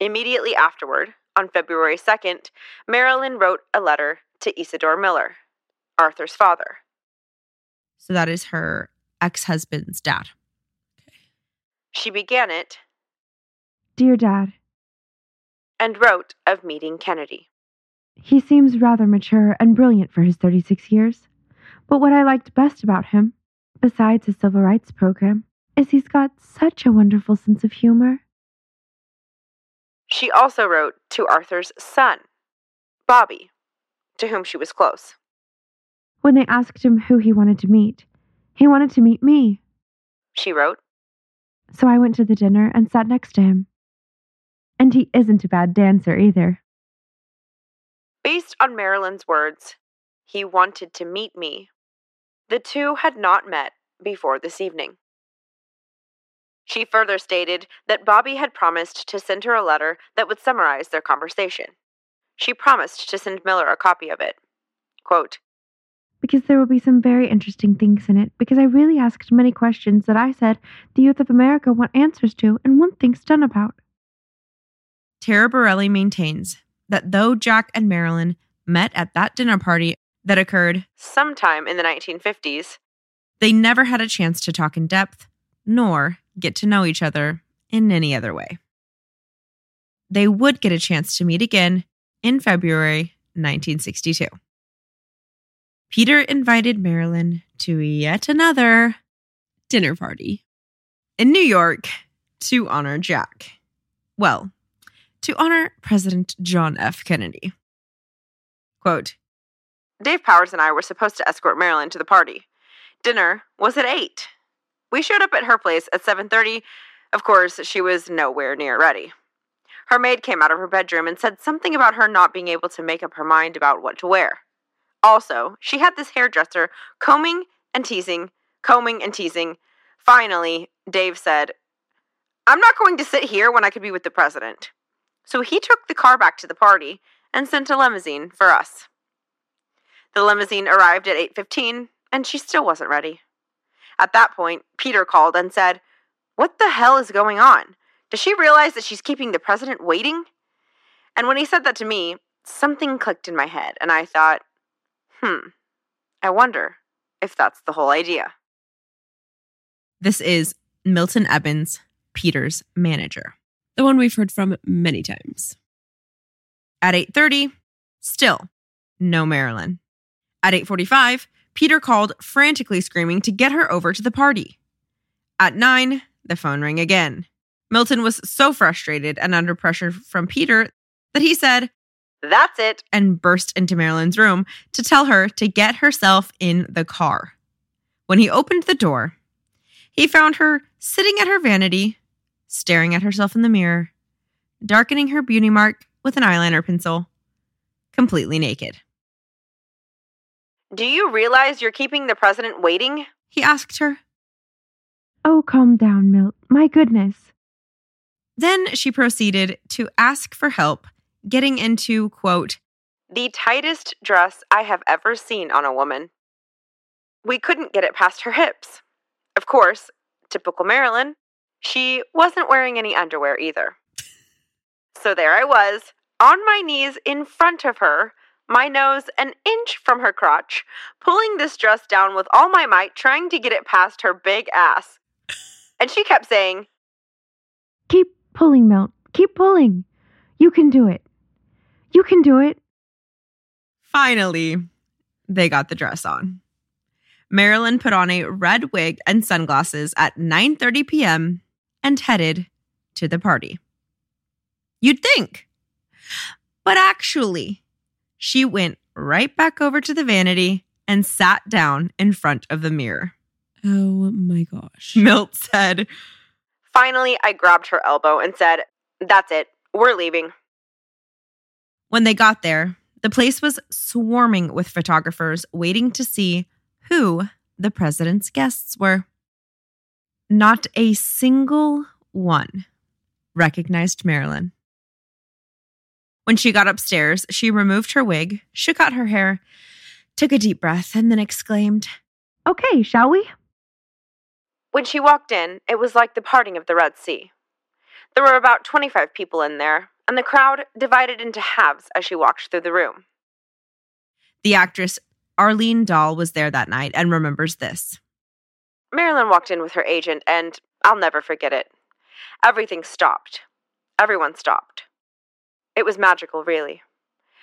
Immediately afterward, on February 2nd, Marilyn wrote a letter to Isidore Miller, Arthur's father. So that is her ex husband's dad. She began it Dear Dad, and wrote of meeting Kennedy. he seems rather mature and brilliant for his 36 years. But what I liked best about him, besides his civil rights program, is he's got such a wonderful sense of humor. She also wrote to Arthur's son, Bobby, to whom she was close. When they asked him who he wanted to meet, he wanted to meet me. She wrote, So I went to the dinner and sat next to him. And he isn't a bad dancer either. Based on Marilyn's words, he wanted to meet me. The two had not met before this evening. She further stated that Bobby had promised to send her a letter that would summarize their conversation. She promised to send Miller a copy of it. Quote, Because there will be some very interesting things in it, because I really asked many questions that I said the youth of America want answers to and want things done about. Taraborrelli maintains that though Jack and Marilyn met at that dinner party that occurred, sometime in the 1950s, they never had a chance to talk in depth nor get to know each other in any other way. They would get a chance to meet again in February 1962. Peter invited Marilyn to yet another Dinner party. in New York to honor Jack. Well, to honor President John F. Kennedy. Quote Dave Powers and I were supposed to escort Marilyn to the party. Dinner was at 8. We showed up at her place at 7:30. Of course, she was nowhere near ready. Her maid came out of her bedroom and said something about her not being able to make up her mind about what to wear. Also, she had this hairdresser combing and teasing, combing and teasing. Finally, Dave said, I'm not going to sit here when I could be with the president. So he took the car back to the party and sent a limousine for us. The limousine arrived at 8:15 and she still wasn't ready. At that point, Peter called and said, "What the hell is going on? Does she realize that she's keeping the president waiting?" And when he said that to me, something clicked in my head and I thought, "Hmm. I wonder if that's the whole idea." This is Milton Ebbins, Peter's manager. The one we've heard from many times. At 8:30, still no Marilyn. At 8:45, Peter called frantically screaming to get her over to the party. At 9, the phone rang again. Milton was so frustrated and under pressure from Peter that he said, "That's it," and burst into Marilyn's room to tell her to get herself in the car. When he opened the door, he found her sitting at her vanity, staring at herself in the mirror, darkening her beauty mark with an eyeliner pencil, completely naked. Do you realize you're keeping the president waiting? He asked her. Oh, calm down, Milt. My goodness. Then she proceeded to ask for help getting into, quote, the tightest dress I have ever seen on a woman. We couldn't get it past her hips. Of course, typical Marilyn, she wasn't wearing any underwear either. *laughs* So there I was, on my knees in front of her, my nose an inch from her crotch, pulling this dress down with all my might, trying to get it past her big ass. *laughs* And she kept saying, Keep pulling, Milt. Keep pulling. You can do it. You can do it. Finally, they got the dress on. Marilyn put on a red wig and sunglasses at 9:30 p.m. and headed to the party. You'd think. But actually, she went right back over to the vanity and sat down in front of the mirror. Oh my gosh. Milt said, Finally, I grabbed her elbow and said, That's it. We're leaving. When they got there, the place was swarming with photographers waiting to see who the president's guests were. Not a single one recognized Marilyn. When she got upstairs, she removed her wig, shook out her hair, took a deep breath, and then exclaimed, Okay, shall we? When she walked in, it was like the parting of the Red Sea. There were about 25 people in there, and the crowd divided into halves as she walked through the room. The actress Arlene Dahl was there that night and remembers this. Marilyn walked in with her agent, and I'll never forget it. Everything stopped. Everyone stopped. It was magical, really.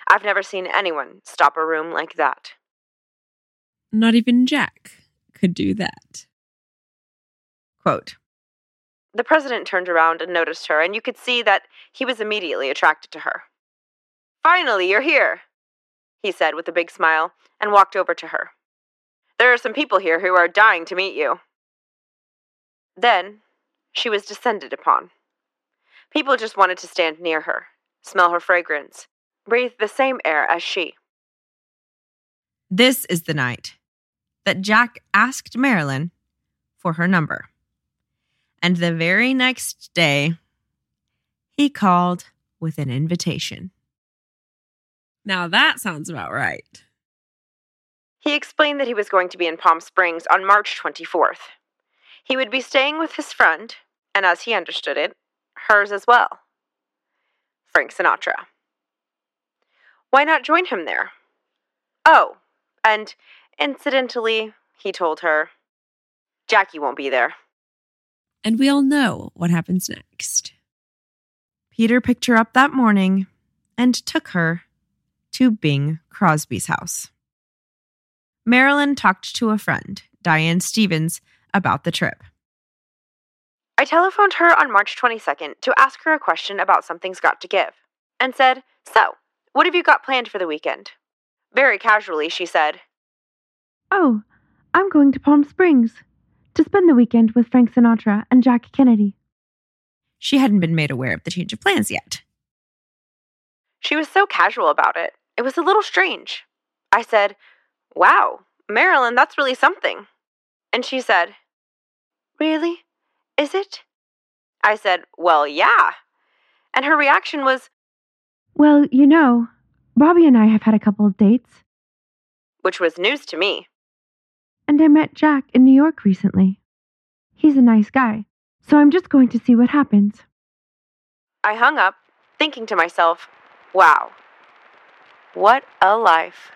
I've never seen anyone stop a room like that. Not even Jack could do that. Quote The president turned around and noticed her, and you could see that he was immediately attracted to her. Finally, you're here, he said with a big smile, and walked over to her. There are some people here who are dying to meet you. Then she was descended upon. People just wanted to stand near her, smell her fragrance, breathe the same air as she. This is the night that Jack asked Marilyn for her number. And the very next day, he called with an invitation. Now that sounds about right. He explained that he was going to be in Palm Springs on March 24th. He would be staying with his friend, and as he understood it, hers as well. Frank Sinatra. Why not join him there? Oh, and incidentally, he told her, Jackie won't be there. And we all know what happens next. Peter picked her up that morning and took her to Bing Crosby's house. Marilyn talked to a friend, Diane Stevens, about the trip. I telephoned her on March 22nd to ask her a question about Something's Got to Give and said, So, what have you got planned for the weekend? Very casually, she said, Oh, I'm going to Palm Springs to spend the weekend with Frank Sinatra and Jack Kennedy. She hadn't been made aware of the change of plans yet. She was so casual about it. It was a little strange. I said, Wow, Marilyn, that's really something. And she said, Really? Is it? I said, Well, yeah. And her reaction was, Well, you know, Bobby and I have had a couple of dates, which was news to me. and I met Jack in New York recently. He's a nice guy, so I'm just going to see what happens. I hung up, thinking to myself, Wow, what a life.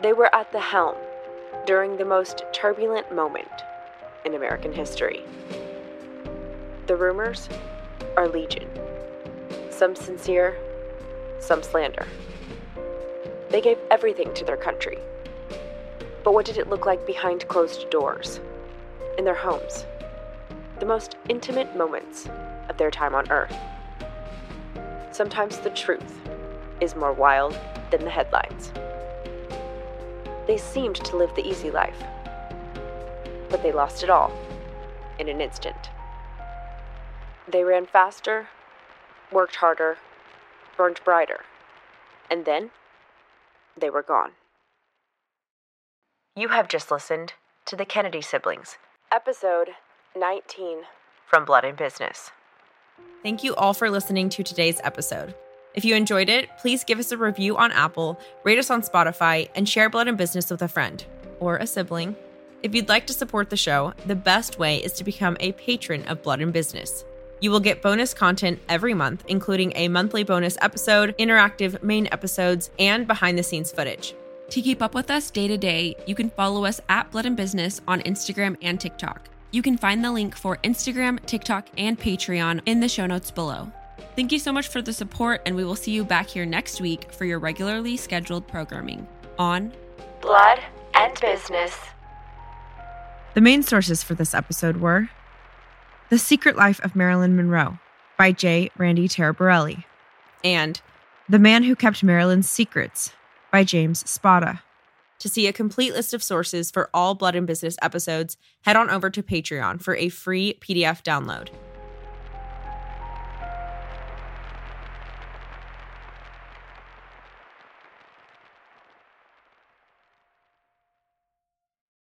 They were at the helm during the most turbulent moment in American history. The rumors are legion, some sincere, some slander. They gave everything to their country. But what did it look like behind closed doors, in their homes, the most intimate moments of their time on Earth? Sometimes the truth is more wild than the headlines. They seemed to live the easy life, but they lost it all in an instant. They ran faster, worked harder, burned brighter, and then they were gone. You have just listened to the Kennedy Siblings, episode 19 from Blood and Business. Thank you all for listening to today's episode. If you enjoyed it, please give us a review on Apple, rate us on Spotify, and share Blood and Business with a friend or a sibling. If you'd like to support the show, the best way is to become a patron of Blood and Business. You will get bonus content every month, including a monthly bonus episode, interactive main episodes, and behind the scenes footage. To keep up with us day to day, you can follow us at Blood and Business on Instagram and TikTok. You can find the link for Instagram, TikTok, and Patreon in the show notes below. Thank you so much for the support, and we will see you back here next week for your regularly scheduled programming on Blood and Business. The main sources for this episode were The Secret Life of Marilyn Monroe by J. Randy Taraborrelli and The Man Who Kept Marilyn's Secrets by James Spada. To see a complete list of sources for all Blood and Business episodes, head on over to Patreon for a free PDF download.